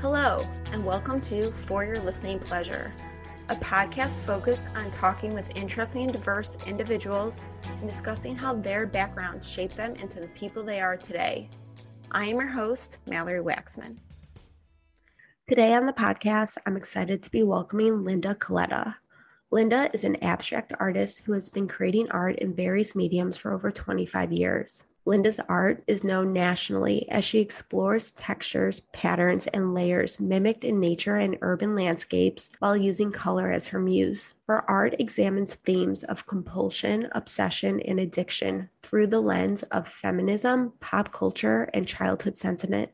Hello, and welcome to For Your Listening Pleasure, a podcast focused on talking with interesting and diverse individuals and discussing how their backgrounds shape them into the people they are today. I am your host, Mallory Waxman. Today on the podcast, I'm excited to be welcoming Linda Colletta. Linda is an abstract artist who has been creating art in various mediums for over 25 years. Linda's art is known nationally as she explores textures, patterns, and layers mimicked in nature and urban landscapes while using color as her muse. Her art examines themes of compulsion, obsession, and addiction through the lens of feminism, pop culture, and childhood sentiment.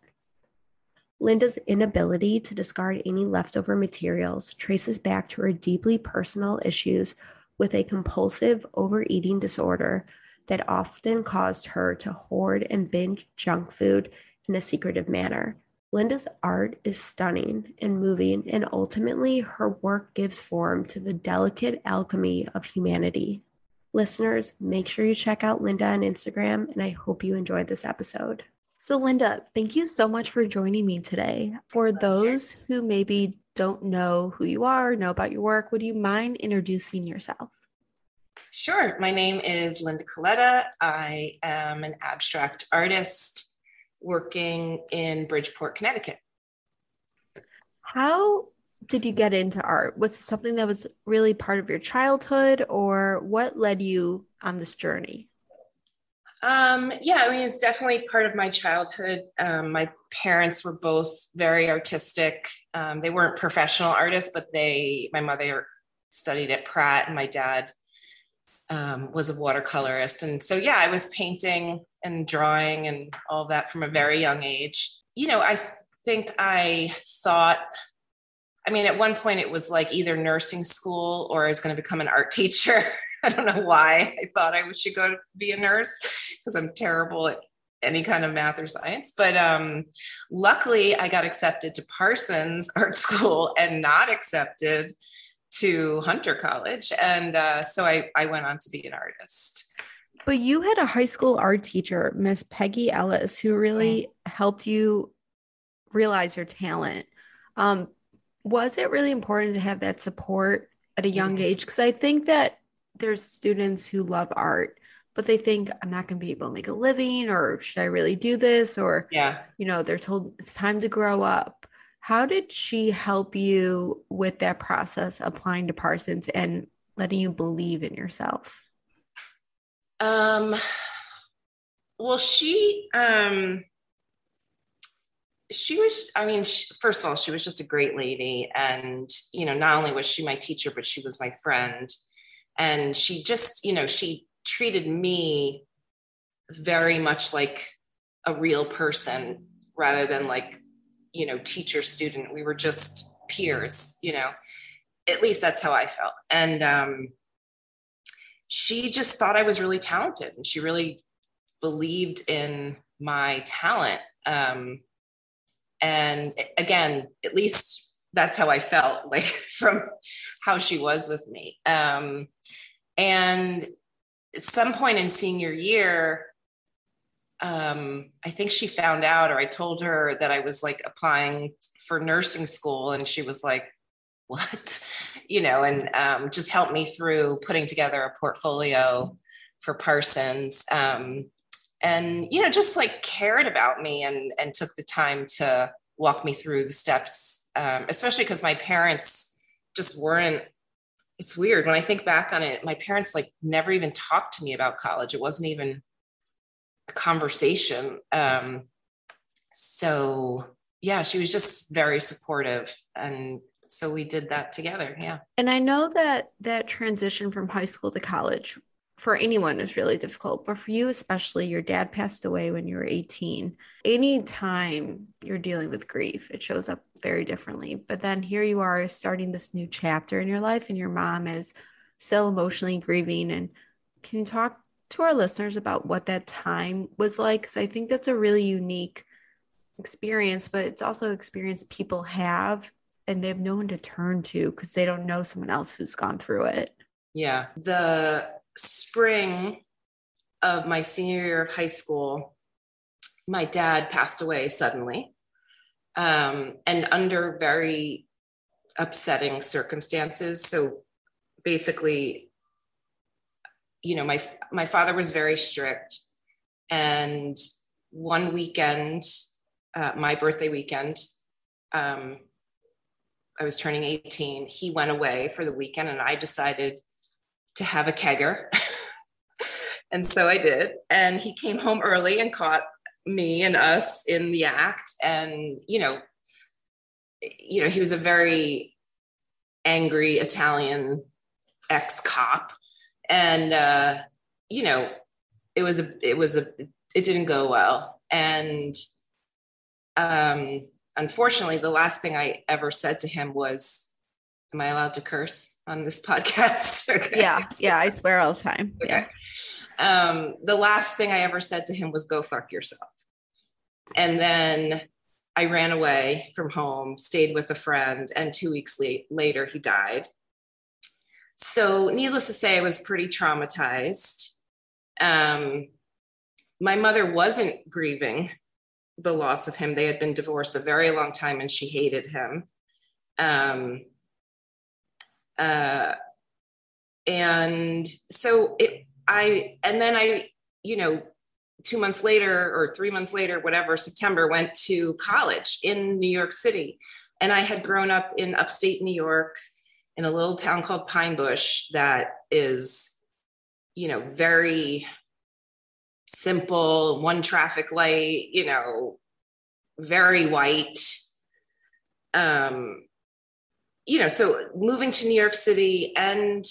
Linda's inability to discard any leftover materials traces back to her deeply personal issues with a compulsive overeating disorder that often caused her to hoard and binge junk food in a secretive manner. Linda's art is stunning and moving, and ultimately, her work gives form to the delicate alchemy of humanity. Listeners, make sure you check out Linda on Instagram, and I hope you enjoyed this episode. So, Linda, thank you so much for joining me today. For those who maybe don't know who you are, know about your work, would you mind introducing yourself? Sure. My name is Linda Colletta. I am an abstract artist working in Bridgeport, Connecticut. How did you get into art? Was it something that was really part of your childhood, or what led you on this journey? Um, yeah, I mean, it's definitely part of my childhood. Um, my parents were both very artistic. Um, they weren't professional artists, but they, my mother studied at Pratt, and my dad um, was a watercolorist. And so, yeah, I was painting and drawing and all that from a very young age. You know, I think I thought, I mean, at one point it was like either nursing school or I was going to become an art teacher. I don't know why I thought I should go to be a nurse because I'm terrible at any kind of math or science. But um, luckily, I got accepted to Parsons Art School and not accepted to Hunter College. And uh, so I, I went on to be an artist. But you had a high school art teacher, Miss Peggy Ellis, who really helped you realize your talent. Um, was it really important to have that support at a young mm-hmm. age? Because I think that there's students who love art, but they think I'm not going to be able to make a living, or should I really do this? Or, yeah, you know, they're told it's time to grow up. How did she help you with that process, applying to Parsons and letting you believe in yourself? Um, well, she, um, she was, I mean, she, first of all, she was just a great lady. And, you know, not only was she my teacher, but she was my friend. And she just, you know, she treated me very much like a real person rather than like you know teacher student we were just peers you know. At least that's how i felt. And um, she just thought i was really talented and she really believed in my talent. Um, and again at least that's how i felt like from how she was with me. Um, and at some point in senior year um, I think she found out, or I told her that I was like applying for nursing school, and she was like, "What?" You know, and um, just helped me through putting together a portfolio for Parsons, um, and you know, just like cared about me and and took the time to walk me through the steps, um, especially because my parents just weren't. It's weird when I think back on it. My parents like never even talked to me about college. It wasn't even conversation. Um, so yeah, she was just very supportive. And so we did that together. Yeah. And I know that that transition from high school to college for anyone is really difficult, but for you especially, your dad passed away when you were 18. Anytime you're dealing with grief, it shows up very differently. But then here you are starting this new chapter in your life, and your mom is still emotionally grieving. And can you talk to our listeners about what that time was like because I think that's a really unique experience, but it's also experience people have and they have no one to turn to because they don't know someone else who's gone through it. Yeah. The spring of my senior year of high school, my dad passed away suddenly. um, and under very upsetting circumstances. So basically, you know, my my father was very strict, and one weekend, uh, my birthday weekend, um, I was turning 18. He went away for the weekend, and I decided to have a kegger. and so I did. And he came home early and caught me and us in the act. And, you know, you know, he was a very angry Italian ex cop. And, uh, you know, it was a, it was a, it didn't go well. And, um, unfortunately, the last thing I ever said to him was, Am I allowed to curse on this podcast? okay. Yeah. Yeah. I swear all the time. Okay. Yeah. Um, the last thing I ever said to him was, Go fuck yourself. And then I ran away from home, stayed with a friend, and two weeks late, later, he died. So, needless to say, I was pretty traumatized. Um, my mother wasn't grieving the loss of him. They had been divorced a very long time and she hated him. Um, uh, and so it, I, and then I, you know, two months later or three months later, whatever, September, went to college in New York City. And I had grown up in upstate New York in a little town called Pine Bush that is, you know, very simple, one traffic light, you know, very white. Um, you know, so moving to New York City and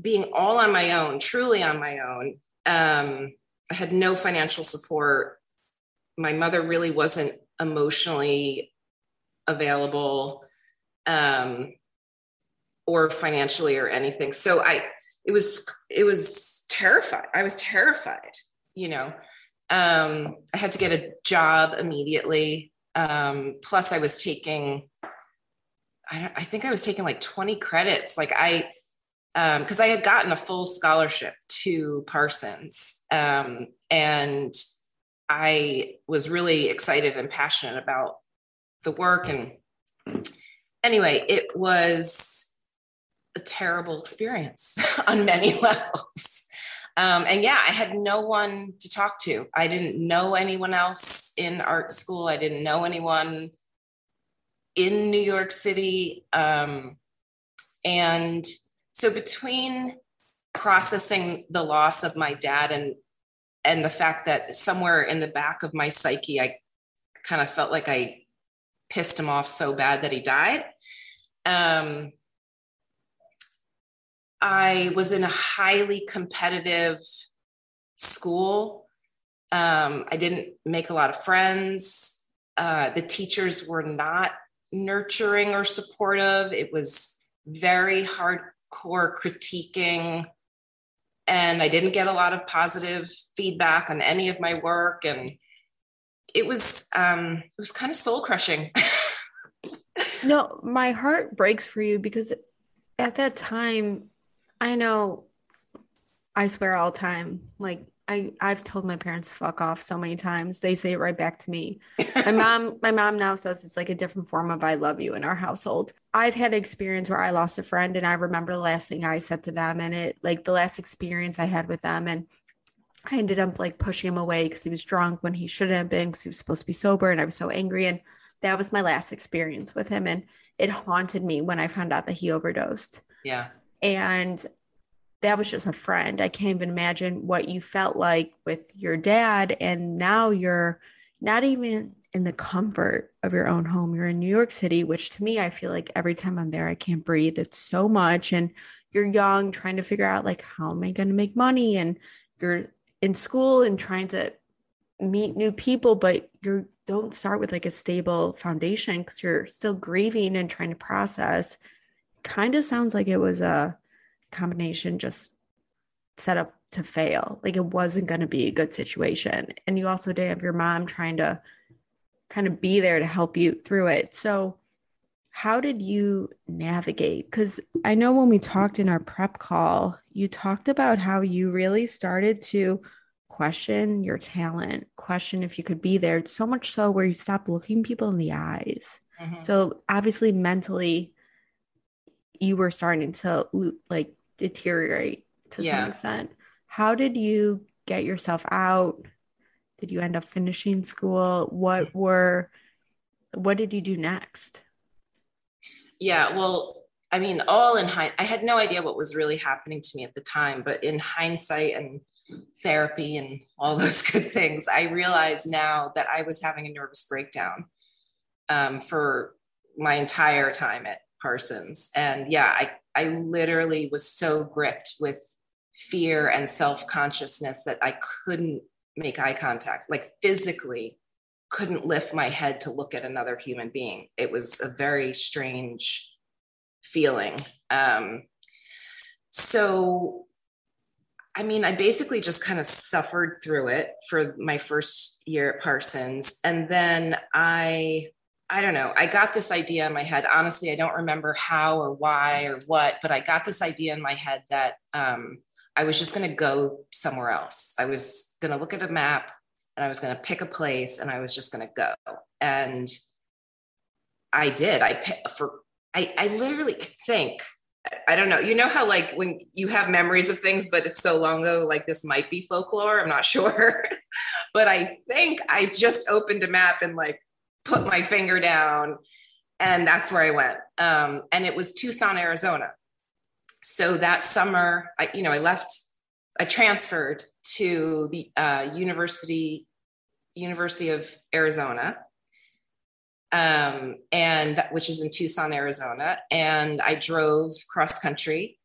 being all on my own, truly on my own. Um, I had no financial support. My mother really wasn't emotionally available um, or financially or anything. So I, it was, it was terrified. I was terrified you know um, i had to get a job immediately um, plus i was taking I, I, think i was taking like 20 credits like i because um, i had gotten a full scholarship to parsons um, and i was really excited and passionate about the work and anyway it was a terrible experience on many levels um, and yeah, I had no one to talk to. I didn't know anyone else in art school. I didn't know anyone in New York City. Um, and so between processing the loss of my dad and and the fact that somewhere in the back of my psyche, I kind of felt like I pissed him off so bad that he died. Um, I was in a highly competitive school. Um, I didn't make a lot of friends. Uh, the teachers were not nurturing or supportive. It was very hardcore critiquing. And I didn't get a lot of positive feedback on any of my work. And it was um, it was kind of soul crushing. no, my heart breaks for you because at that time I know I swear all the time. Like I I've told my parents fuck off so many times. They say it right back to me. my mom my mom now says it's like a different form of I love you in our household. I've had an experience where I lost a friend and I remember the last thing I said to them and it like the last experience I had with them and I ended up like pushing him away because he was drunk when he shouldn't have been because he was supposed to be sober and I was so angry and that was my last experience with him and it haunted me when I found out that he overdosed. Yeah. And that was just a friend. I can't even imagine what you felt like with your dad. And now you're not even in the comfort of your own home. You're in New York City, which to me, I feel like every time I'm there, I can't breathe. It's so much. And you're young, trying to figure out, like, how am I going to make money? And you're in school and trying to meet new people, but you don't start with like a stable foundation because you're still grieving and trying to process. Kind of sounds like it was a combination just set up to fail. Like it wasn't going to be a good situation. And you also didn't have your mom trying to kind of be there to help you through it. So, how did you navigate? Because I know when we talked in our prep call, you talked about how you really started to question your talent, question if you could be there, so much so where you stop looking people in the eyes. Mm-hmm. So obviously mentally you were starting to like deteriorate to yeah. some extent. How did you get yourself out? Did you end up finishing school? What were what did you do next? Yeah, well, I mean, all in hindsight, I had no idea what was really happening to me at the time, but in hindsight and therapy and all those good things, I realize now that I was having a nervous breakdown um, for my entire time at Parsons. And yeah, I, I literally was so gripped with fear and self consciousness that I couldn't make eye contact, like physically couldn't lift my head to look at another human being. It was a very strange feeling. Um, so, I mean, I basically just kind of suffered through it for my first year at Parsons. And then I, I don't know, I got this idea in my head. Honestly, I don't remember how or why or what, but I got this idea in my head that um, I was just going to go somewhere else. I was going to look at a map and I was going to pick a place and I was just going to go. And I did. I for I, I literally think I don't know. You know how like when you have memories of things, but it's so long ago, like this might be folklore. I'm not sure, but I think I just opened a map and like put my finger down, and that's where I went. Um, and it was Tucson, Arizona. So that summer, I you know I left. I transferred to the uh, University University of Arizona um, and which is in Tucson, Arizona. And I drove cross country,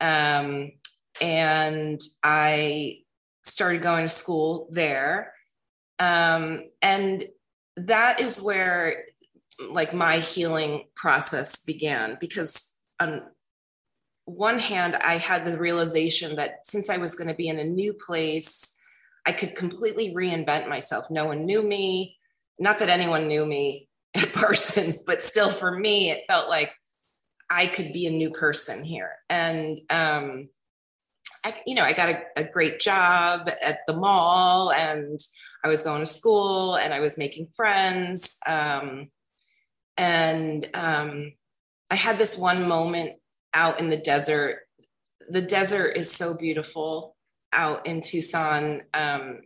um, and I started going to school there. Um, and that is where like my healing process began because on one hand i had the realization that since i was going to be in a new place i could completely reinvent myself no one knew me not that anyone knew me at Parsons, but still for me, it felt like I could be a new person here. And, um, I, you know, I got a, a great job at the mall and I was going to school and I was making friends. Um, and um, I had this one moment out in the desert. The desert is so beautiful out in Tucson. Um,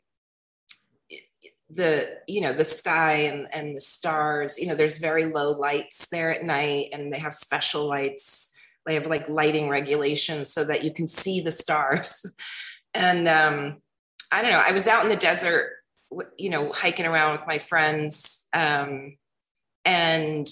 the you know the sky and and the stars you know there's very low lights there at night and they have special lights they have like lighting regulations so that you can see the stars. And um i don't know i was out in the desert you know hiking around with my friends um and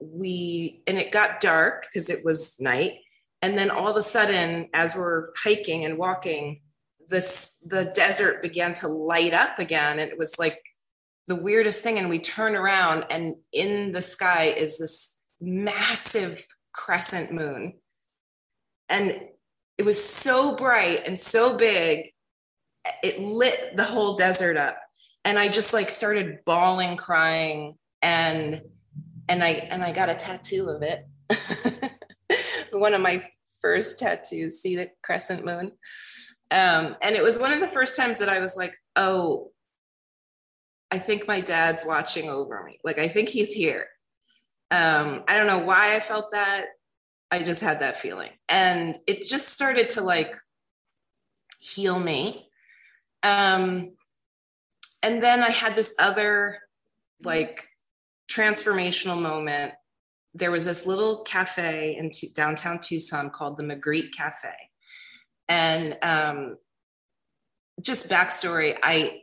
we and it got dark because it was night. And then all of a sudden as we're hiking and walking this the desert began to light up again. And it was like the weirdest thing. And we turn around and in the sky is this massive crescent moon and it was so bright and so big it lit the whole desert up and i just like started bawling crying and and i and i got a tattoo of it one of my first tattoos see the crescent moon um, and it was one of the first times that I was like, oh, I think my dad's watching over me. Like, I think he's here. Um, I don't know why I felt that. I just had that feeling. And it just started to like heal me. Um, and then I had this other like transformational moment. There was this little cafe in t- downtown Tucson called the Magritte Cafe and um, just backstory i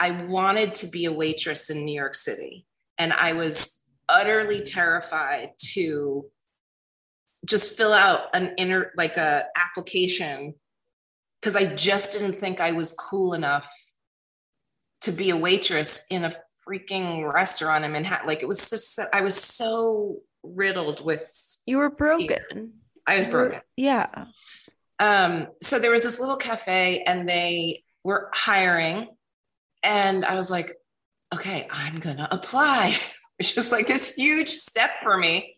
i wanted to be a waitress in new york city and i was utterly terrified to just fill out an inner like a application because i just didn't think i was cool enough to be a waitress in a freaking restaurant in manhattan like it was just i was so riddled with you were broken fear. i was broken yeah um, so there was this little cafe and they were hiring. And I was like, okay, I'm going to apply, which was like this huge step for me.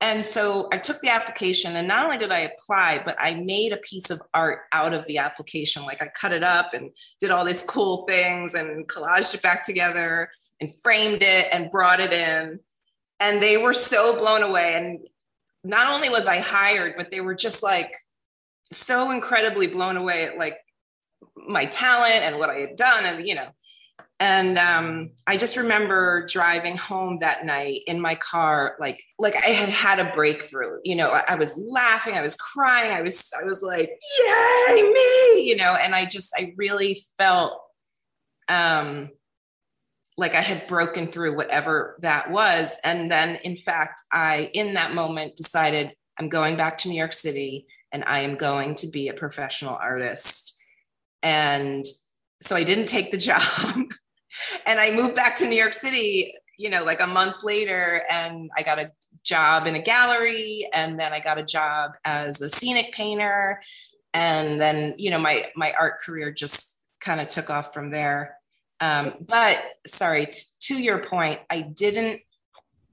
and so I took the application, and not only did I apply, but I made a piece of art out of the application. Like I cut it up and did all these cool things and collaged it back together and framed it and brought it in. And they were so blown away. And not only was I hired, but they were just like so incredibly blown away at like my talent and what I had done. And, you know, and um, i just remember driving home that night in my car like like i had had a breakthrough you know I, was laughing i was crying i was i was like yay me you know and i just i really felt um like i had broken through whatever that was. And then in fact i in that moment decided i'm going back to new york city and i am going to be a professional artist. And so i didn't take the job and I moved back to New York City, you know, like a month later, and I got a job in a gallery, and then I got a job as a scenic painter, and then you know my my art career just kind of took off from there. Um, but sorry, t- to your point, I didn't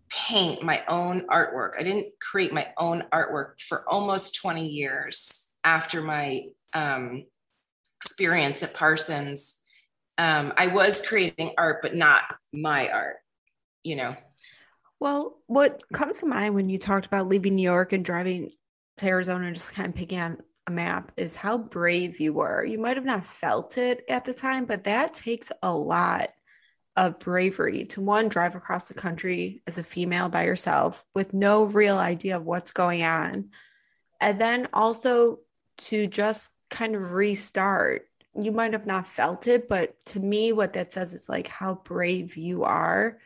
paint my own artwork. I didn't create my own artwork for almost 20 years after my um, experience at Parsons um, I was creating art, but not my art, you know. Well, what comes to mind when you talked about leaving New York and driving to Arizona and just kind of picking on a map is how brave you were. You might have not felt it at the time, but that takes a lot of bravery to one drive across the country as a female by yourself with no real idea of what's going on. And then also to just kind of restart you might have not felt it, but to me, what that says is like how brave you are.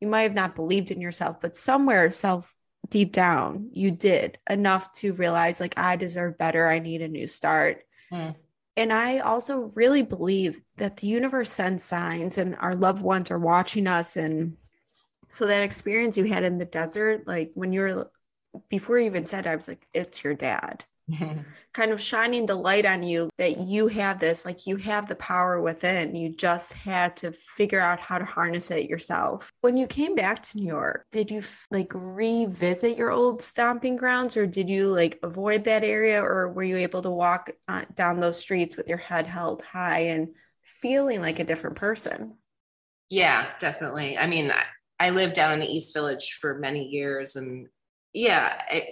You might have not believed in yourself, but somewhere self deep down, you did enough to realize like I deserve better. I need a new start. Mm. And I also really believe that the universe sends signs and our loved ones are watching us. And so that experience you had in the desert, like when you were before you even said, I was like, it's your dad. kind of shining the light on you that you have this, like you have the power within. You just had to figure out how to harness it yourself. When you came back to New York, did you like revisit your old stomping grounds or did you like avoid that area or were you able to walk uh, down those streets with your head held high and feeling like a different person? Yeah, definitely. I mean, I, I lived down in the East Village for many years and yeah, it,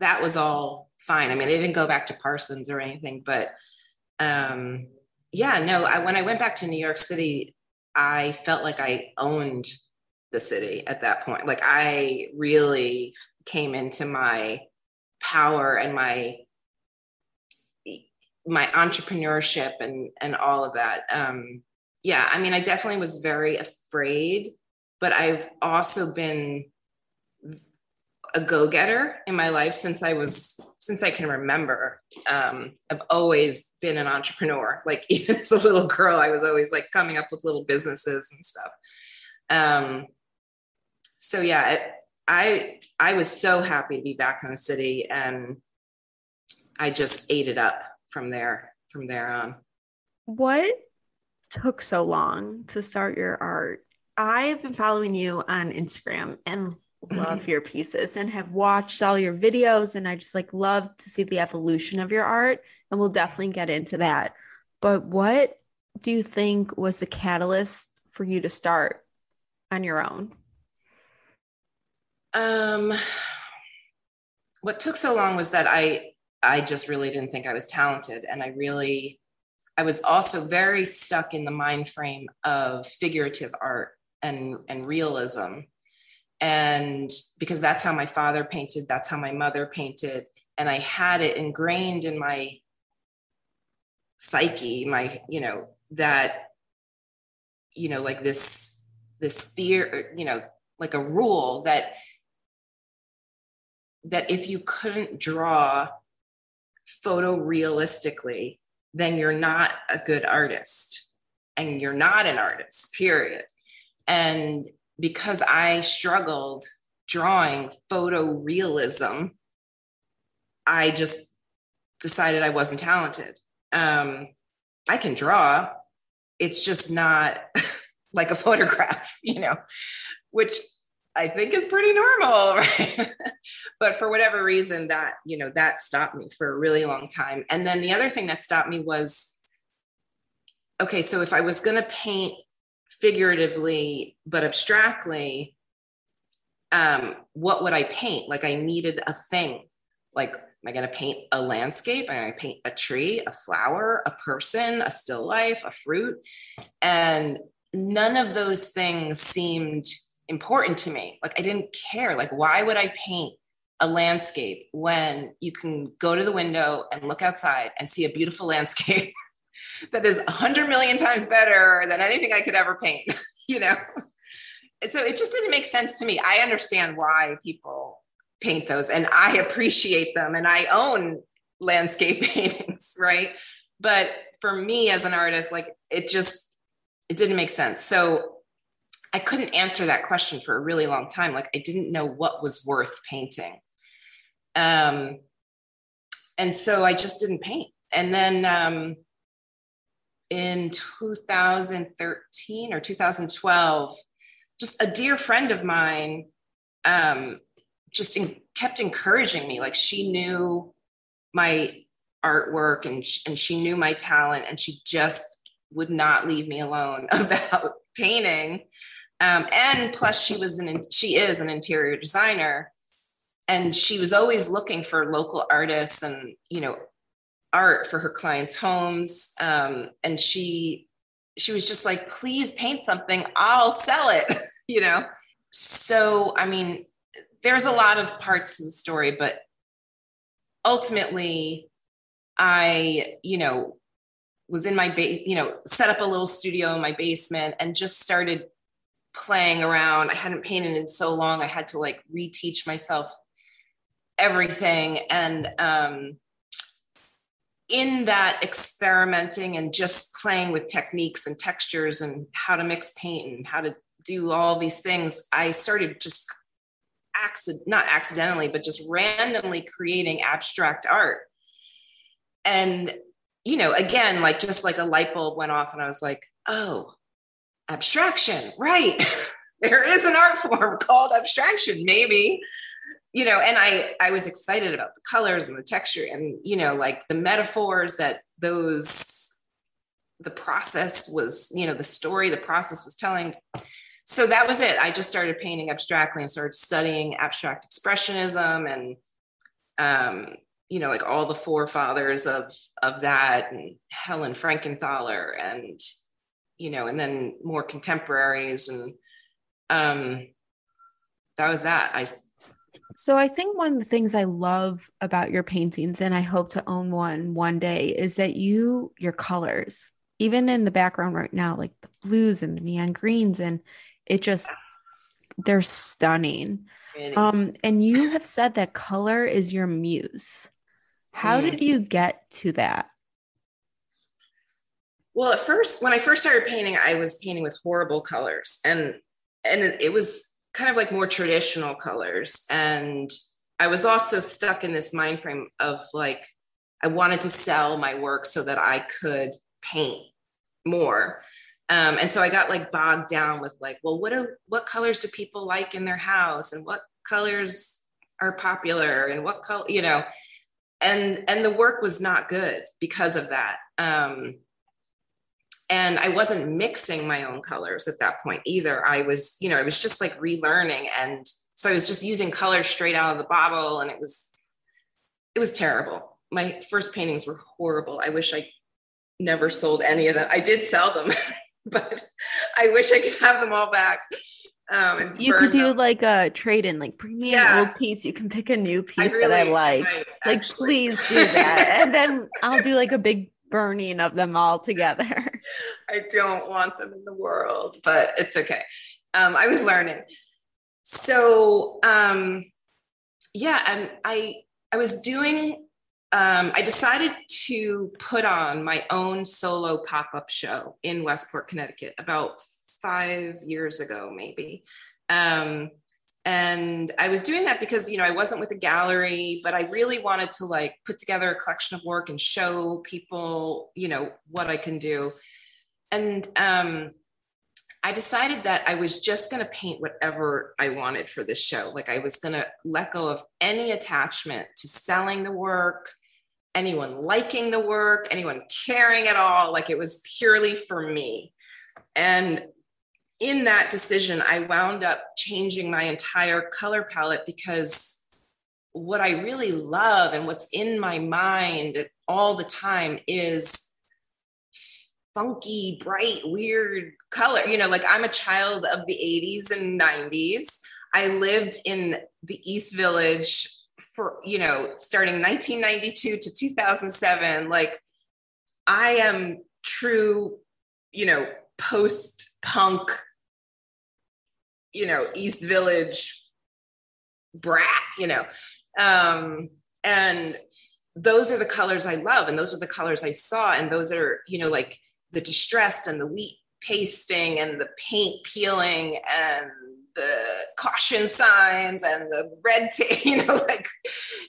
that was all fine. I mean, I didn't go back to Parsons or anything, but um, yeah, no, I, when I went back to New York City, I felt like I owned the city at that point. Like I really came into my power and my my entrepreneurship and and all of that. Um, yeah, I mean, I definitely was very afraid, but I've also been a go-getter in my life since I was since I can remember. Um, I've always been an entrepreneur. Like even as a little girl, I was always like coming up with little businesses and stuff. Um, so yeah, I I was so happy to be back in the city, and I just ate it up from there from there on. What took so long to start your art? I've been following you on Instagram and love your pieces and have watched all your videos and I just like love to see the evolution of your art and we'll definitely get into that. But what do you think was the catalyst for you to start on your own? Um what took so long was that I I just really didn't think I was talented and I really I was also very stuck in the mind frame of figurative art and and realism and because that's how my father painted that's how my mother painted. And i had it ingrained in my psyche my you know that you know like this this theory you know like a rule that that if you couldn't draw photorealistically then you're not a good artist. And you're not an artist period. And because I struggled drawing photorealism, I just decided I wasn't talented. Um, I can draw, it's just not like a photograph, you know, which I think is pretty normal, right? but for whatever reason, that you know that stopped me for a really long time. And then the other thing that stopped me was, okay, so if I was going to paint figuratively but abstractly, um, what would I paint? Like I needed a thing. Like, am I going to paint a landscape? Am I going to paint a tree, a flower, a person, a still life, a fruit? And none of those things seemed important to me. Like I didn't care. Like, why would I paint a landscape when you can go to the window and look outside and see a beautiful landscape that is a hundred million times better than anything I could ever paint, you know? So it just didn't make sense to me. I understand why people paint those and I appreciate them and I own landscape paintings, right? But for me as an artist, like it just it didn't make sense. So I couldn't answer that question for a really long time. Like I didn't know what was worth painting. Um, and so I just didn't paint. And then um, in 2013 or 2012, just a dear friend of mine um, just in, kept encouraging me. Like she knew my artwork and, and she knew my talent and she just would not leave me alone about painting. Um, and plus, she was an she is an interior designer, and she was always looking for local artists and you know art for her clients' homes. Um, and she she was just like, please paint something, I'll sell it. you know. So I mean, there's a lot of parts to the story, but ultimately, I you know was in my base, you know, set up a little studio in my basement and just started playing around. I hadn't painted in so long. I had to like reteach myself everything. And um, in that experimenting and just playing with techniques and textures and how to mix paint and how to do all these things, I started just accident, not accidentally, but just randomly creating abstract art. And, you know, again, like just like a light bulb went off and I was like, oh, abstraction, right? there is an art form called abstraction, maybe. You know, and I I was excited about the colors and the texture and you know, like the metaphors that those the process was, you know, the story, the process was telling. So that was it. I just started painting abstractly and started studying abstract expressionism and um, you know, like all the forefathers of of that and Helen Frankenthaler and you know, and then more contemporaries and um that was that. I so I think one of the things I love about your paintings and I hope to own one one day is that you your colors even in the background right now like the blues and the neon greens and it just they're stunning. Really? Um and you have said that color is your muse. How mm. did you get to that? Well, at first, when I first started painting, I was painting with horrible colors, and and it was kind of like more traditional colors. And I was also stuck in this mind frame of like I wanted to sell my work so that I could paint more. Um, and so I got like bogged down with like, well, what are what colors do people like in their house, and what colors are popular, and what color, you know, and and the work was not good because of that. Um, and i wasn't mixing my own colors at that point either i was you know i was just like relearning and so i was just using colors straight out of the bottle and it was it was terrible my first paintings were horrible i wish i never sold any of them i did sell them but i wish i could have them all back um, you could do them. like a trade in, like bring me yeah. an old piece. You can pick a new piece I really, that I like. I, like, please do that, and then I'll do like a big burning of them all together. I don't want them in the world, but it's okay. Um, I was learning. So um, yeah, um, I I was doing. Um, I decided to put on my own solo pop up show in Westport, Connecticut, about five years ago, maybe. Um, and i was doing that because you know i wasn't with a gallery but i really wanted to like put together a collection of work and show people you know what i can do and um I decided that I was just going to paint whatever I wanted for this show. Like I was going to let go of any attachment to selling the work, anyone liking the work, anyone caring at all. Like it was purely for me. And in that decision, I wound up changing my entire color palette because what I really love and what's in my mind all the time is funky, bright, weird color. You know, like I'm a child of the 80s and 90s. I lived in the East Village for, you know, starting 1992 to 2007. Like I am true, you know, post punk, you know, East Village brat, you know. Um, and those are the colors I love, and those are the colors I saw, and those are, you know, like the distressed and the wheat pasting and the paint peeling and the caution signs and the red tape, you know, like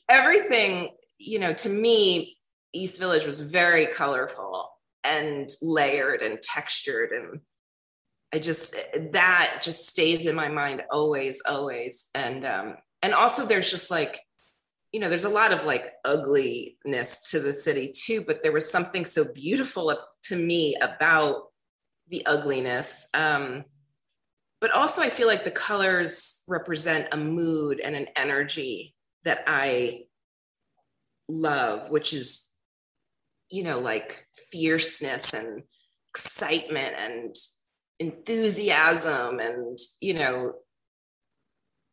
everything, you know, to me, East Village was very colorful and layered and textured. And I just, that just stays in my mind always, always. And, um, and also there's just like, you know, there's a lot of like ugliness to the city too, but there was something so beautiful to me about the ugliness. Um, but also, I feel like the colors represent a mood and an energy that I love, which is, you know, like fierceness and excitement and enthusiasm and, you know,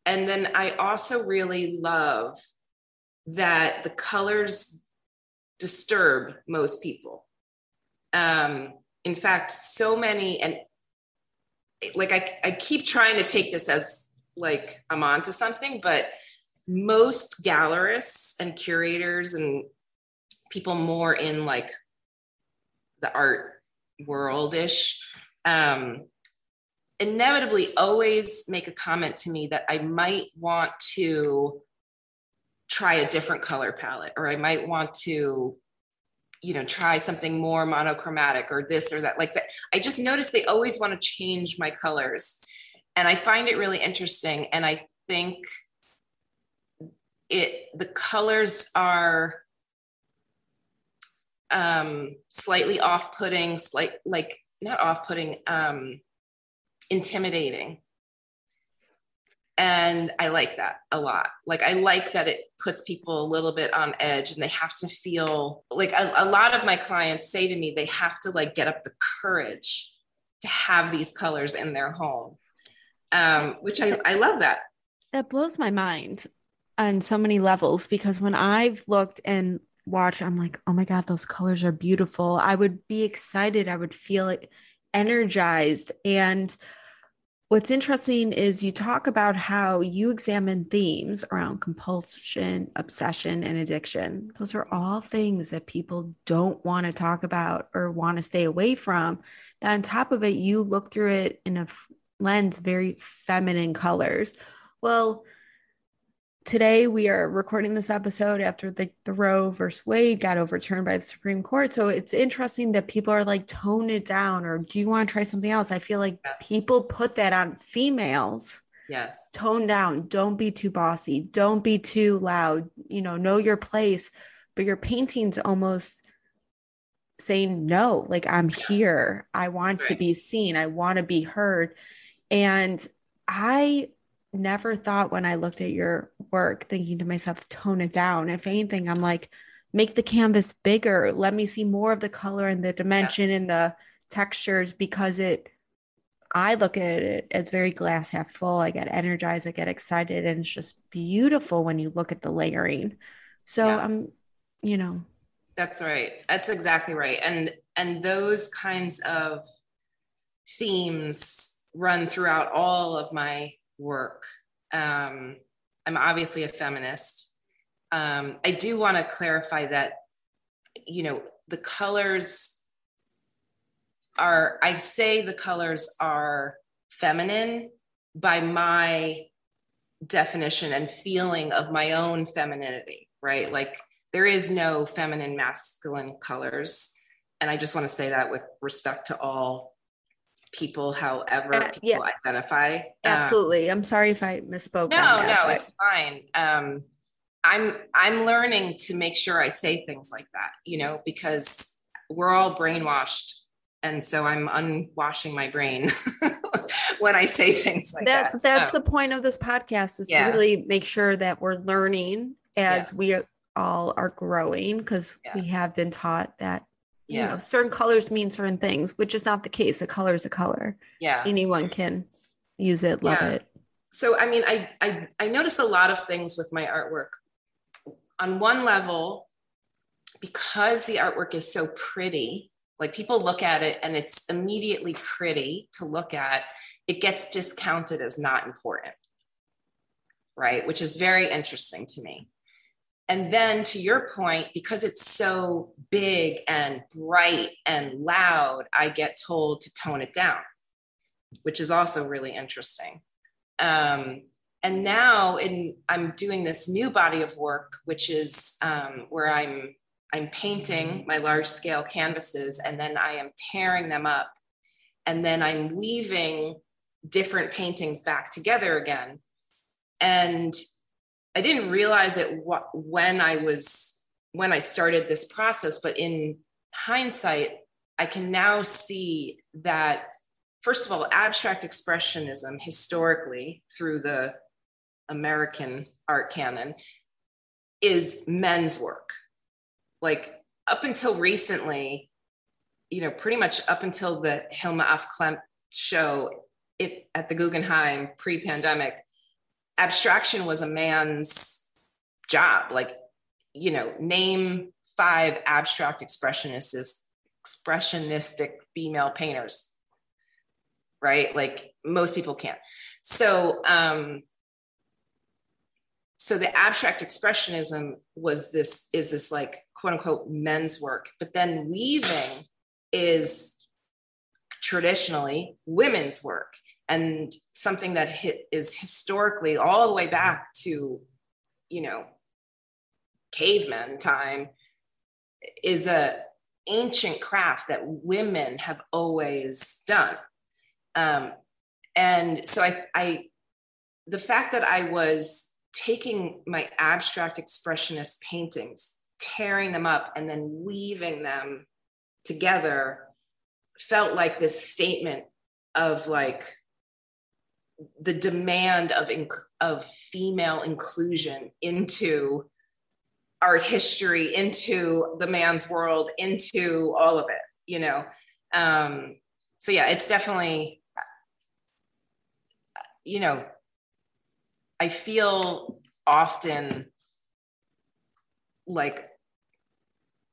and then I also really love that the colors disturb most people. Um, in fact, so many, and like I, I keep trying to take this as like I'm onto something, but most gallerists and curators and people more in like the art worldish um, inevitably always make a comment to me that I might want to try a different color palette or i might want to you know try something more monochromatic or this or that like that. I just notice they always want to change my colors. And i find it really interesting and i think it the colors are um slightly off-putting slight like not off-putting um intimidating. And i like that a lot. Like i like that it puts people a little bit on edge and they have to feel like a, a, lot of my clients say to me they have to like get up the courage to have these colors in their home um, which I, I love that. That blows my mind on so many levels because when i've looked and watched i'm like oh my god those colors are beautiful i would be excited i would feel it energized and What's interesting is you talk about how you examine themes around compulsion, obsession, and addiction. Those are all things that people don't want to talk about or want to stay away from. That on top of it, you look through it in a lens very feminine colors. Well, today we are recording this episode after the, the Roe versus Wade got overturned by the Supreme Court. So it's interesting that people are like, tone it down, or do you want to try something else? I feel like yes. people put that on females. Yes. Tone down. Don't be too bossy. Don't be too loud. You know, know your place. But your painting's almost saying, no, like I'm here. I want right. to be seen. I want to be heard. And I never thought when I looked at your work, thinking to myself, tone it down. If anything, I'm like, make the canvas bigger. Let me see more of the color and the dimension yeah. and the textures because it, I look at it as very glass half full. I get energized, I get excited, and it's just beautiful when you look at the layering. So yeah. I'm, you know. That's right. That's exactly right. And and those kinds of themes run throughout all of my work. Um, I'm obviously a feminist. Um, I do want to clarify that, you know, the colors are, I say the colors are feminine by my definition and feeling of my own femininity, right? Like there is no feminine, masculine colors. And I just want to say that with respect to all people however Uh, people yeah. identify. Um, Absolutely. I'm sorry if I misspoke. no, that, no, it's fine. Um, I'm I'm learning to make sure I say things like that, you know, because we're all brainwashed, and so I'm unwashing my brain when I say things like that. that that's Um, the point of this podcast is Yeah. to really make sure that we're learning as we all are growing because Yeah. we have been taught that you yeah, know certain colors mean certain things which is not the case. A color is a color. Yeah. anyone can use it love Yeah. it. So i mean I, I i notice a lot of things with my artwork. On one level because the artwork is so pretty like people look at it and it's immediately pretty to look at it gets discounted as not important right? Which is very interesting to me and then to your point because it's so big and bright and loud i get told to tone it down which is also really interesting. Um, and now in i'm doing this new body of work which is um, where i'm i'm painting my large scale canvases and then i am tearing them up. And then i'm weaving different paintings back together again. And i didn't realize it wh- when i was when i started this process but in hindsight i can now see that first of all, abstract expressionism historically through the American art canon is men's work. Like up until recently, you know, pretty much up until the Hilma af Klint show it at the Guggenheim pre-pandemic, abstraction was a man's job. Like, you know, name five abstract expressionists, expressionistic female painters right? Like most people can't. So um so the abstract expressionism was this is this like quote unquote men's work. But then weaving is traditionally women's work and something that hit is historically all the way back to you know caveman time is a ancient craft that women have always done. Um, and so I, I, the fact that I was taking my abstract expressionist paintings, tearing them up, and then weaving them together felt like this statement of like the demand of inc- of female inclusion into art history, into the man's world, into all of it, you know. Um, so yeah, it's definitely you know, I feel often like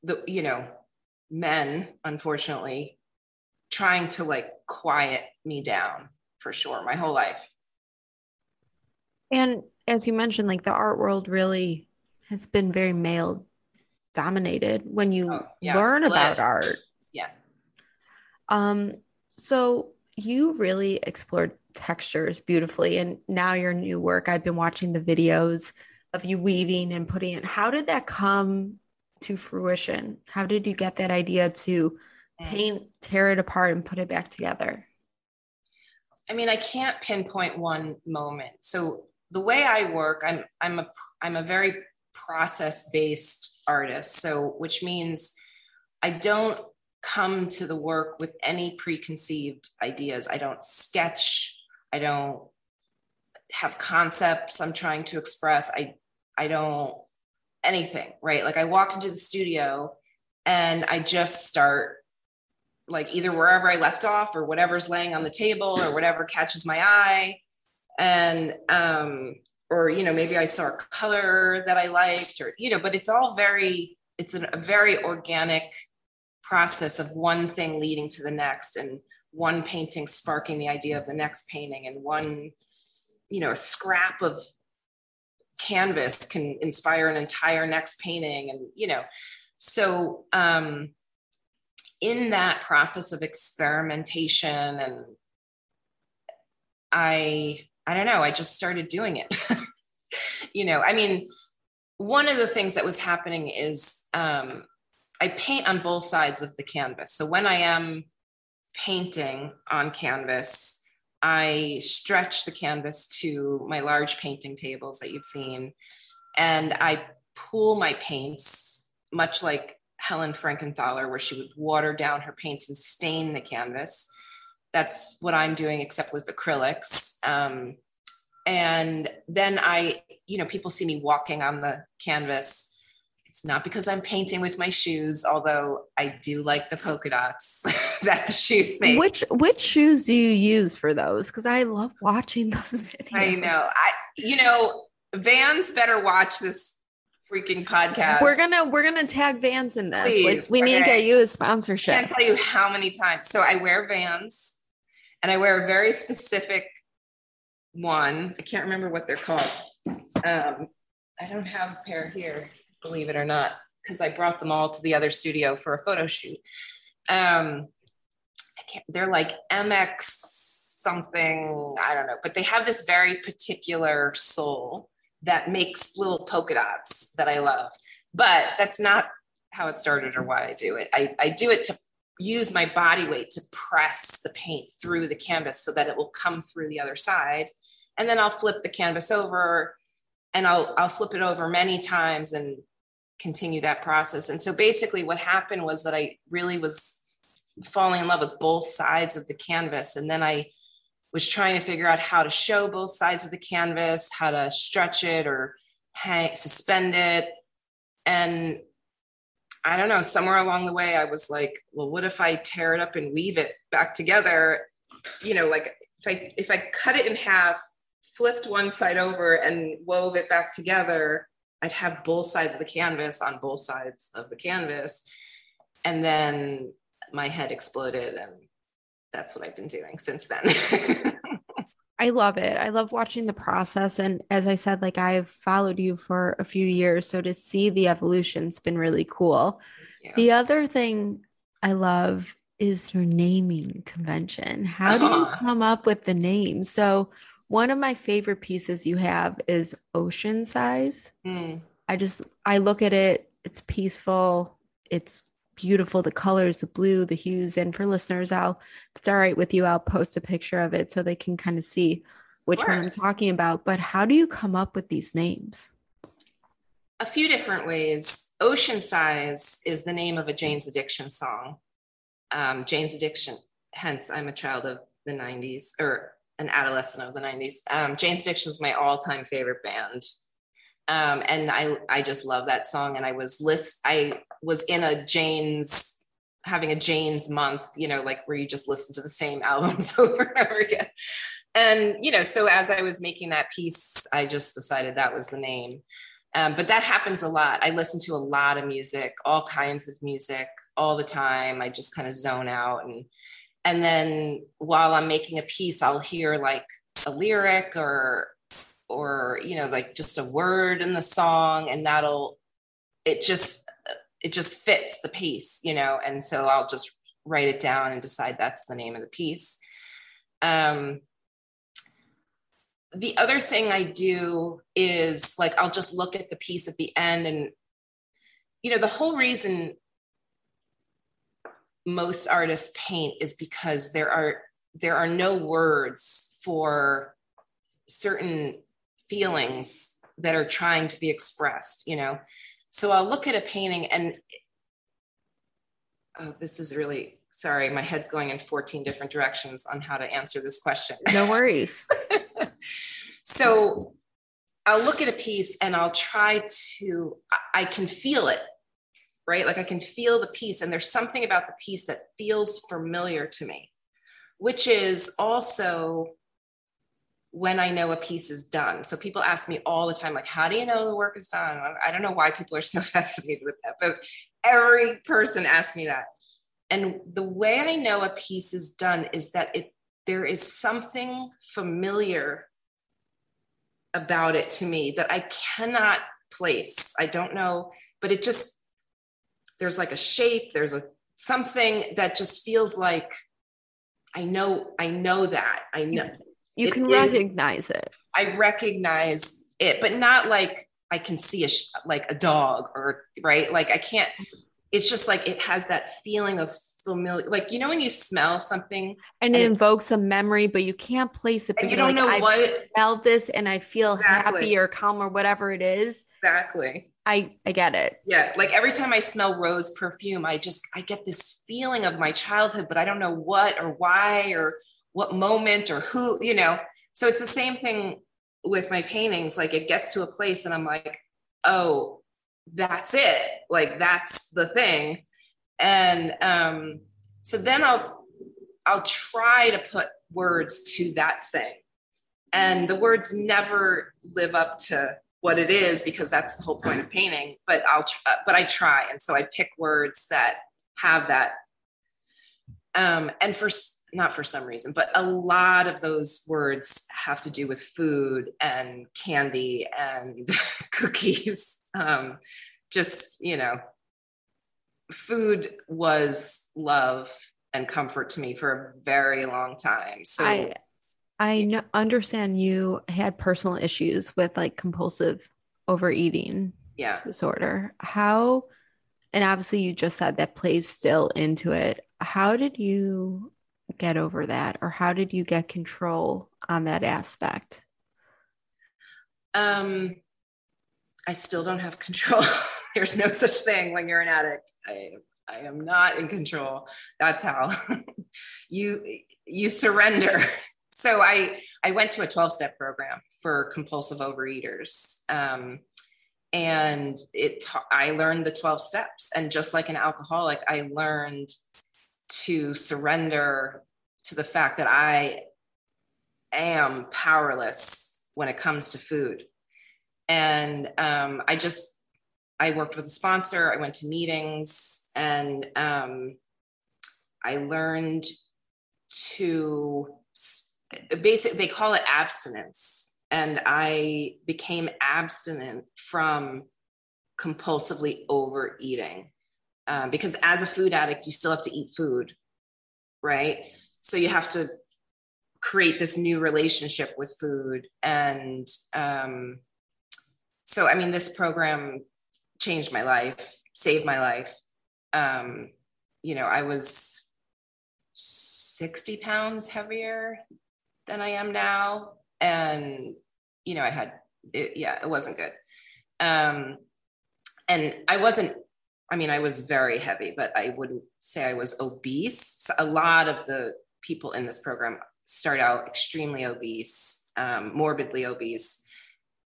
the, you know, men, unfortunately, trying to like quiet me down for sure my whole life. and as you mentioned like the art world really has been very male dominated when you Oh, yeah, learn about art Yeah. Um, so you really explored textures beautifully, and now your new work. I've been watching the videos of you weaving and putting it. How did that come to fruition? How did you get that idea to Mm. paint, tear it apart, and put it back together? I mean, I can't pinpoint one moment. So the way I work, I'm I'm a I'm a very process based artist. So which means I don't come to the work with any preconceived ideas. I don't sketch. I don't have concepts I'm trying to express. I I don't anything, right? Like I walk into the studio and I just start like either wherever I left off or whatever's laying on the table or whatever catches my eye. And, um, or, you know, maybe I saw a color that I liked or, you know, but it's all very, it's an, a very organic process of one thing leading to the next and one painting sparking the idea of the next painting and one, you know, a scrap of canvas can inspire an entire next painting and, you know, so, um, in that process of experimentation and i i don't know i just started doing it. You know i mean one of the things that was happening is um, i paint on both sides of the canvas. So when i am painting on canvas, I stretch the canvas to my large painting tables that you've seen, and I pool my paints, much like Helen Frankenthaler, where she would water down her paints and stain the canvas. That's what I'm doing, except with acrylics. Um, and then I, you know, people see me walking on the canvas. It's not because I'm painting with my shoes, although I do like the polka dots that the shoes make. Which which shoes do you use for those? Because I love watching those videos. I know. I you know, Vans better watch this freaking podcast. We're gonna we're gonna tag Vans in this. Please. Like we okay. need to get you a sponsorship. I can't tell you how many times. So I wear Vans, and I wear a very specific one. I can't remember what they're called. Um, I don't have a pair here, believe it or not, because I brought them all to the other studio for a photo shoot. Um, I can't. They're like MX something. I don't know, but they have this very particular sole that makes little polka dots that I love. But that's not how it started or why I do it. I, I do it to use my body weight to press the paint through the canvas so that it will come through the other side. And then I'll flip the canvas over and I'll I'll flip it over many times and continue that process. And so basically what happened was that I really was falling in love with both sides of the canvas. And then I was trying to figure out how to show both sides of the canvas, how to stretch it or hang, suspend it. And I don't know, somewhere along the way, I was like, well, what if I tear it up and weave it back together? You know, like if I if I cut it in half, flipped one side over and wove it back together, I'd have both sides of the canvas on both sides of the canvas. And then my head exploded and that's what I've been doing since then. I love it. I love watching the process. And as I said, like I've followed you for a few years. So to see the evolution's been really cool. The other thing I love is your naming convention. How do you come up with the name? So one of my favorite pieces you have is ocean size. Mm. I just I look at it, it's peaceful, it's beautiful the colors the blue the hues. And for listeners i'll if it's all right with you i'll post a picture of it so they can kind of see which one i'm talking about. But how do you come up with these names? A few different ways. Ocean size is the name of a jane's addiction song. Um, jane's addiction hence i'm a child of the 90s or an adolescent of the 90s um, jane's addiction is my all-time favorite band um, and I I just love that song. And I was list I was in a Jane's having a Jane's month, you know, like where you just listen to the same albums over and over again. And you know, so as I was making that piece, I just decided that was the name. Um, but that happens a lot. I listen to a lot of music, all kinds of music, all the time. I just kind of zone out and and then while I'm making a piece, I'll hear like a lyric or or you know like just a word in the song and that'll it just it just fits the piece you know? And so i'll just write it down and decide that's the name of the piece. Um the other thing i do is like i'll just look at the piece at the end and you know the whole reason most artists paint is because there are there are no words for certain feelings that are trying to be expressed, you know. So I'll look at a painting and oh, this is really sorry, my head's going in 14 different directions on how to answer this question. No worries. so I'll look at a piece and I'll try to, I can feel it, right? Like I can feel the piece, and there's something about the piece that feels familiar to me, which is also when I know a piece is done. So people ask me all the time, like, how do you know the work is done? I don't know why people are so fascinated with that, but every person asks me that. And the way I know a piece is done is that it there is something familiar about it to me that I cannot place. I don't know, but it just there's like a shape, there's a something that just feels like I know I know that. I know mm-hmm. You it can recognize it. I recognize it, but not like I can see a like a dog or right. Like I can't. It's just like it has that feeling of familiar like you know when you smell something and, and it invokes a memory but you can't place it but you don't like, know I've what smelled this and i feel exactly. happy or calm or whatever it is exactly i i get it yeah like every time i smell rose perfume i just i get this feeling of my childhood but i don't know what or why or what moment or who you know? So it's the same thing with my paintings like it gets to a place and i'm like oh that's it. Like that's the thing. And um, so then i'll i'll try to put words to that thing. And the words never live up to what it is because that's the whole point of painting but i'll try, but i try. And so i pick words that have that. Um, and for not for some reason but a lot of those words have to do with food and candy and cookies um, just you know food was love and comfort to me for a very long time. So I I understand you had personal issues with like compulsive overeating yeah. disorder. How and obviously you just said that plays still into it. How did you get over that or how did you get control on that aspect? Um I still don't have control. There's no such thing when you're an addict. I, I am not in control. That's how you you surrender. So I I went to a 12 step program for compulsive overeaters. Um, and it I learned the 12 steps and just like an alcoholic I learned to surrender to the fact that I am powerless when it comes to food and um, I just I worked with a sponsor. I went to meetings, and um, I learned to basically they call it abstinence, and I became abstinent from compulsively overeating um, because as a food addict, you still have to eat food, right? So you have to create this new relationship with food. And um, so i mean this program changed my life saved my life. Um, you know i was 60 pounds heavier than i am now. And you know i had it, yeah it wasn't good. Um, and i wasn't i mean i was very heavy but i wouldn't say i was obese. So a lot of the people in this program start out extremely obese um, morbidly obese.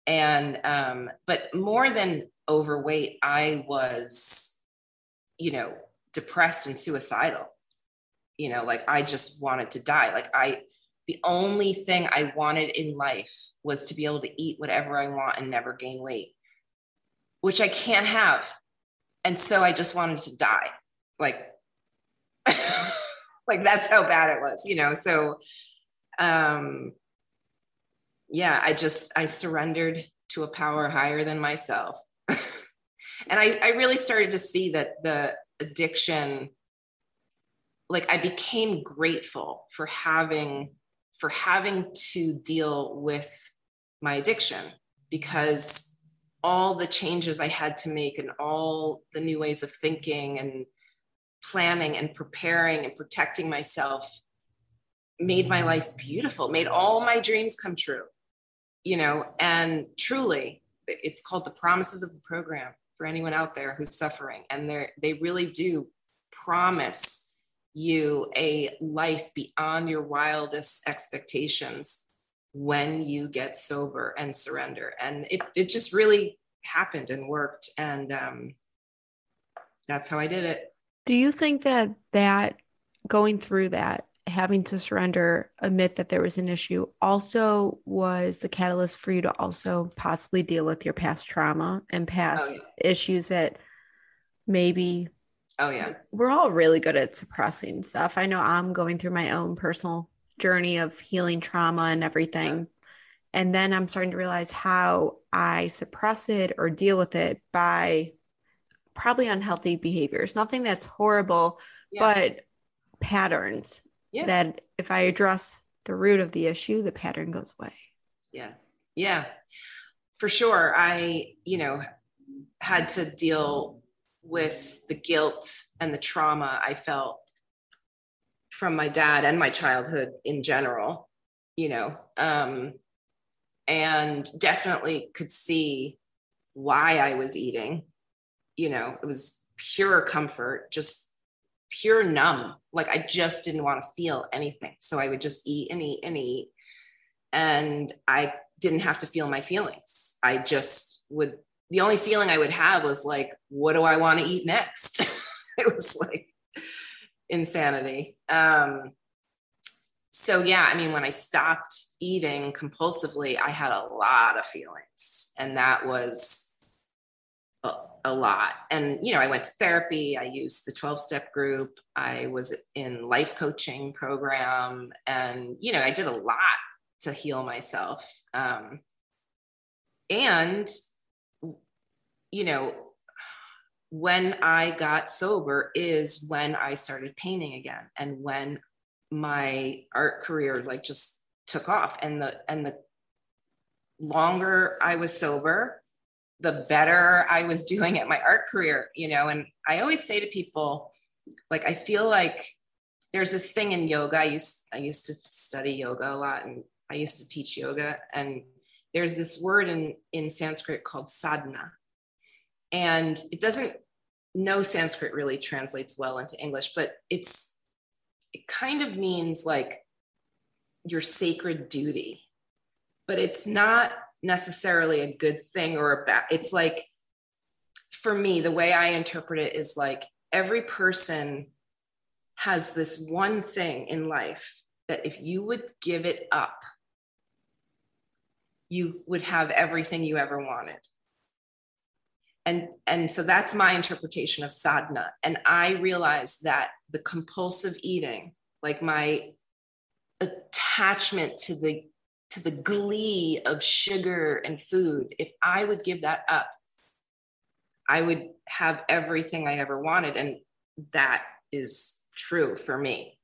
And um but more than overweight i was you know depressed and suicidal. You know like i just wanted to die. Like i the only thing i wanted in life was to be able to eat whatever i want and never gain weight which i can't have and so i just wanted to die like like that's how bad it was you know so um yeah, I just I surrendered to a power higher than myself. and I, I really started to see that the addiction, like I became grateful for having for having to deal with my addiction because all the changes I had to make and all the new ways of thinking and planning and preparing and protecting myself made my life beautiful, made all my dreams come true you know, and truly, it's called the promises of the program for anyone out there who's suffering. And they they really do promise you a life beyond your wildest expectations when you get sober and surrender. And it, it just really happened and worked. And um, that's how I did it. Do you think that that going through that having to surrender, admit that there was an issue, also was the catalyst for you to also possibly deal with your past trauma and past oh, yeah. issues that maybe. Oh, yeah. We're all really good at suppressing stuff. I know I'm going through my own personal journey of healing trauma and everything. And then I'm starting to realize how I suppress it or deal with it by probably unhealthy behaviors. Nothing that's horrible, yeah. but patterns yeah. that if I address the root of the issue, the pattern goes away. Yes. Yeah. For sure. I, you know, had to deal with the guilt and the trauma I felt from my dad and my childhood in general, you know, um, and definitely could see why I was eating. You know, it was pure comfort, just pure numb. Like I just didn't want to feel anything. So I would just eat and eat and eat. And I didn't have to feel my feelings. I just would, the only feeling I would have was like, what do I want to eat next? it was like insanity. Um, so yeah, I mean, when I stopped eating compulsively, I had a lot of feelings, and that was a, a lot. And you know, I went to therapy. I used the twelve step group. I was in life coaching program, and you know, I did a lot to heal myself. Um, and you know, when I got sober is when I started painting again, and when my art career like just took off. And the and the longer I was sober the better I was doing at my art career you know? And I always say to people like I feel like there's this thing in yoga. I used I used to study yoga a lot and I used to teach yoga. And there's this word in in Sanskrit called sadhana and it doesn't no Sanskrit really translates well into English but it's it kind of means like your sacred duty, but it's not necessarily a good thing or a bad. It's like, for me, the way I interpret it is like every person has this one thing in life that if you would give it up, you would have everything you ever wanted. And, and so that's my interpretation of sadhana. And I realized that the compulsive eating, like my attachment to the to the glee of sugar and food, if I would give that up, I would have everything I ever wanted. And that is true for me.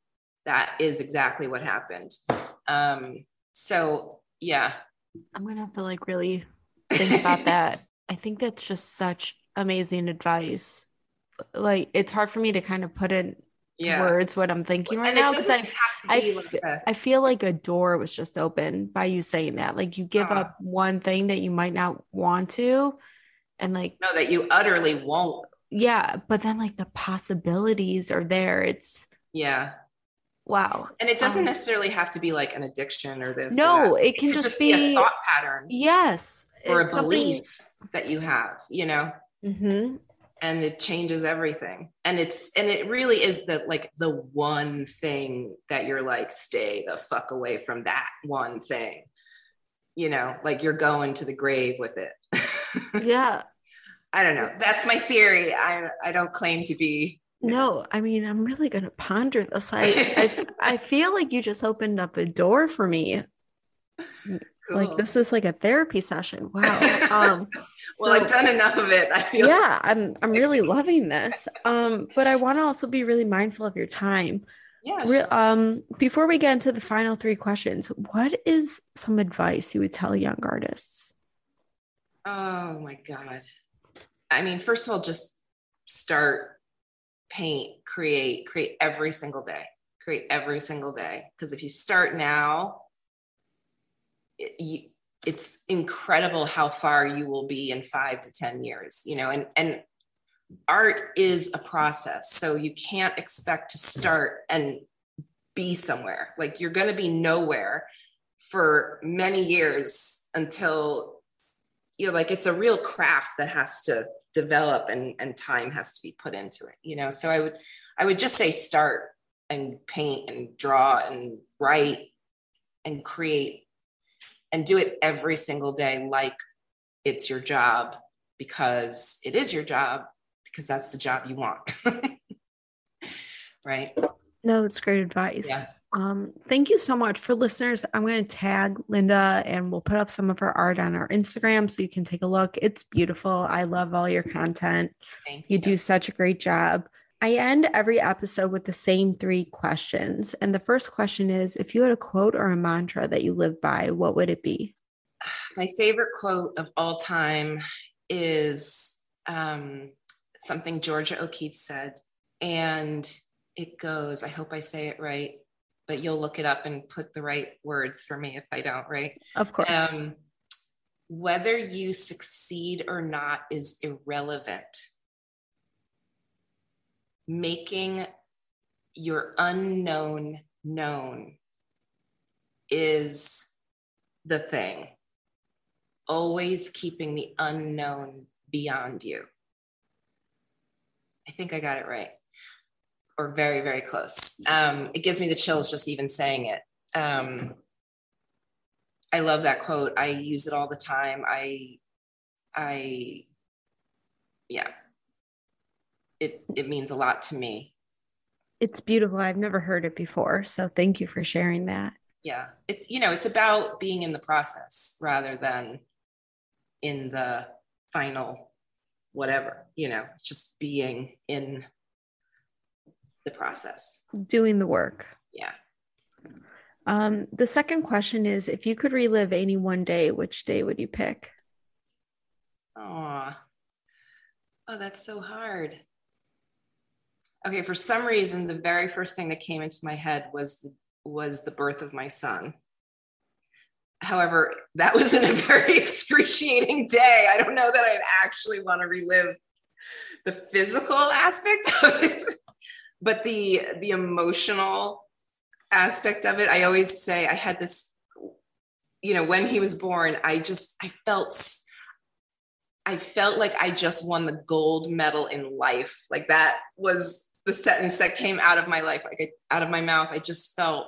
That is exactly what happened. Um, so yeah. I'm gonna have to like really think about that. I think that's just such amazing advice. Like it's hard for me to kind of put in yeah. words what I'm thinking right now because I I, like f- I feel like a door was just open by you saying that. Like you give uh, up one thing that you might not want to, and like no, that you utterly won't. Yeah, but then like the possibilities are there. It's yeah. Wow. And it doesn't um, necessarily have to be like an addiction or this. No, or it, can it just, just be, be, a thought pattern. Yes. Or a belief that you have, you know? Mm-hmm and it changes everything and it's and it really is the like the one thing that you're like stay the fuck away from that one thing you know like you're going to the grave with it yeah i don't know that's my theory i i don't claim to be no i mean i'm really going to ponder this I, I i feel like you just opened up a door for me Cool. Like this is like a therapy session. Wow. Um, well, so, I've done enough of it. I feel. Yeah, I'm. I'm really loving this. Um, but I want to also be really mindful of your time. Yeah. Sure. um, before we get into the final three questions, what is some advice you would tell young artists? Oh my god. I mean, first of all, just start, paint, create, create every single day. Create every single day. Because if you start now, it's incredible how far you will be in five to 10 years, you know, and, and art is a process. So you can't expect to start and be somewhere. Like you're going to be nowhere for many years until, you know, like it's a real craft that has to develop and, and time has to be put into it, you know? So I would, I would just say start and paint and draw and write and create and do it every single day like it's your job because it is your job because that's the job you want. right? No, it's great advice. Yeah. Um, thank you so much for listeners. I'm going to tag Linda and we'll put up some of her art on our Instagram so you can take a look. It's beautiful. I love all your content. Thank you. You do such a great job. I end every episode with the same three questions. And the first question is if you had a quote or a mantra that you live by, what would it be? My favorite quote of all time is um, something Georgia O'Keeffe said. And it goes. I hope I say it right, but you'll look it up and put the right words for me if I don't, right? Of course. Um, whether you succeed or not is irrelevant. Making your unknown known is the thing. Always keeping the unknown beyond you. I think I got it right, or very, very close. Um, it gives me the chills just even saying it. Um, I love that quote. I use it all the time. I, I, yeah, it it means a lot to me. It's beautiful. I've never heard it before, so thank you for sharing that. Yeah, it's you know, it's about being in the process rather than in the final whatever. You know, it's just being in the process, doing the work. Yeah. Um, the second question is if you could relive any one day, which day would you pick? Oh, oh, that's so hard. Okay, for some reason, the very first thing that came into my head was the, was the birth of my son. However, that was in a very excruciating day. I don't know that I'd actually want to relive the physical aspect of it, but the the emotional aspect of it. I always say I had this, you know, when he was born, I just I felt I felt like I just won the gold medal in life. Like that was the sentence that came out of my life, like out of my mouth. I just felt,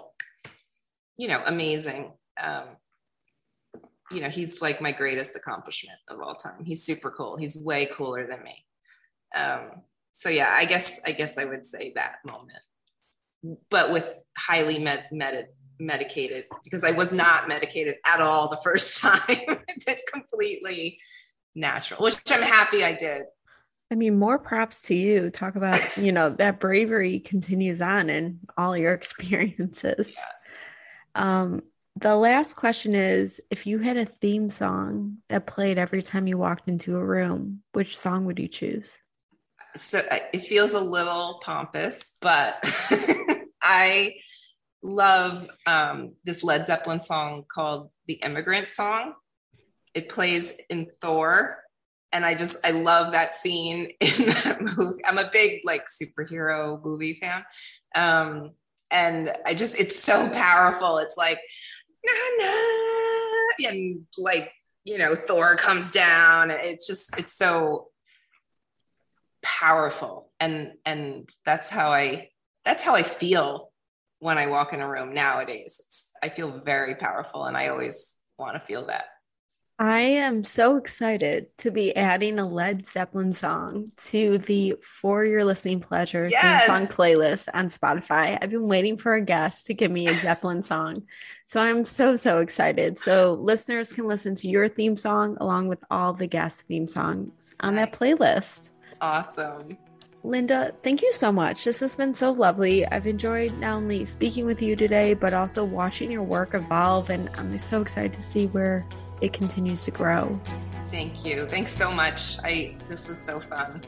you know, amazing. Um, you know, he's like my greatest accomplishment of all time. He's super cool. He's way cooler than me. Um, so yeah, I guess I guess I would say that moment but with highly med- med- medicated because I was not medicated at all the first time. it's completely natural, which I'm happy I did. I mean, more props to you. Talk about, you know, that bravery continues on in all your experiences. Yeah. Um, the last question is if you had a theme song that played every time you walked into a room, which song would you choose? So uh, it feels a little pompous, but I love um, this Led Zeppelin song called The Immigrant Song. It plays in Thor. And I just, I love that scene in that movie. I'm a big like superhero movie fan. Um, and I just, it's so powerful. It's like, nah, nah, and like, you know, Thor comes down. It's just, it's so powerful. And, and that's how I, that's how I feel when I walk in a room nowadays. It's, I feel very powerful and I always want to feel that. I am so excited to be adding a Led Zeppelin song to the For Your Listening Pleasure yes. theme song playlist on Spotify. I've been waiting for a guest to give me a Zeppelin song. So I'm so, so excited. So listeners can listen to your theme song along with all the guest theme songs on that playlist. Awesome. Linda, thank you so much. This has been so lovely. I've enjoyed not only speaking with you today, but also watching your work evolve. And I'm so excited to see where it continues to grow. Thank you. Thanks so much. I this was so fun.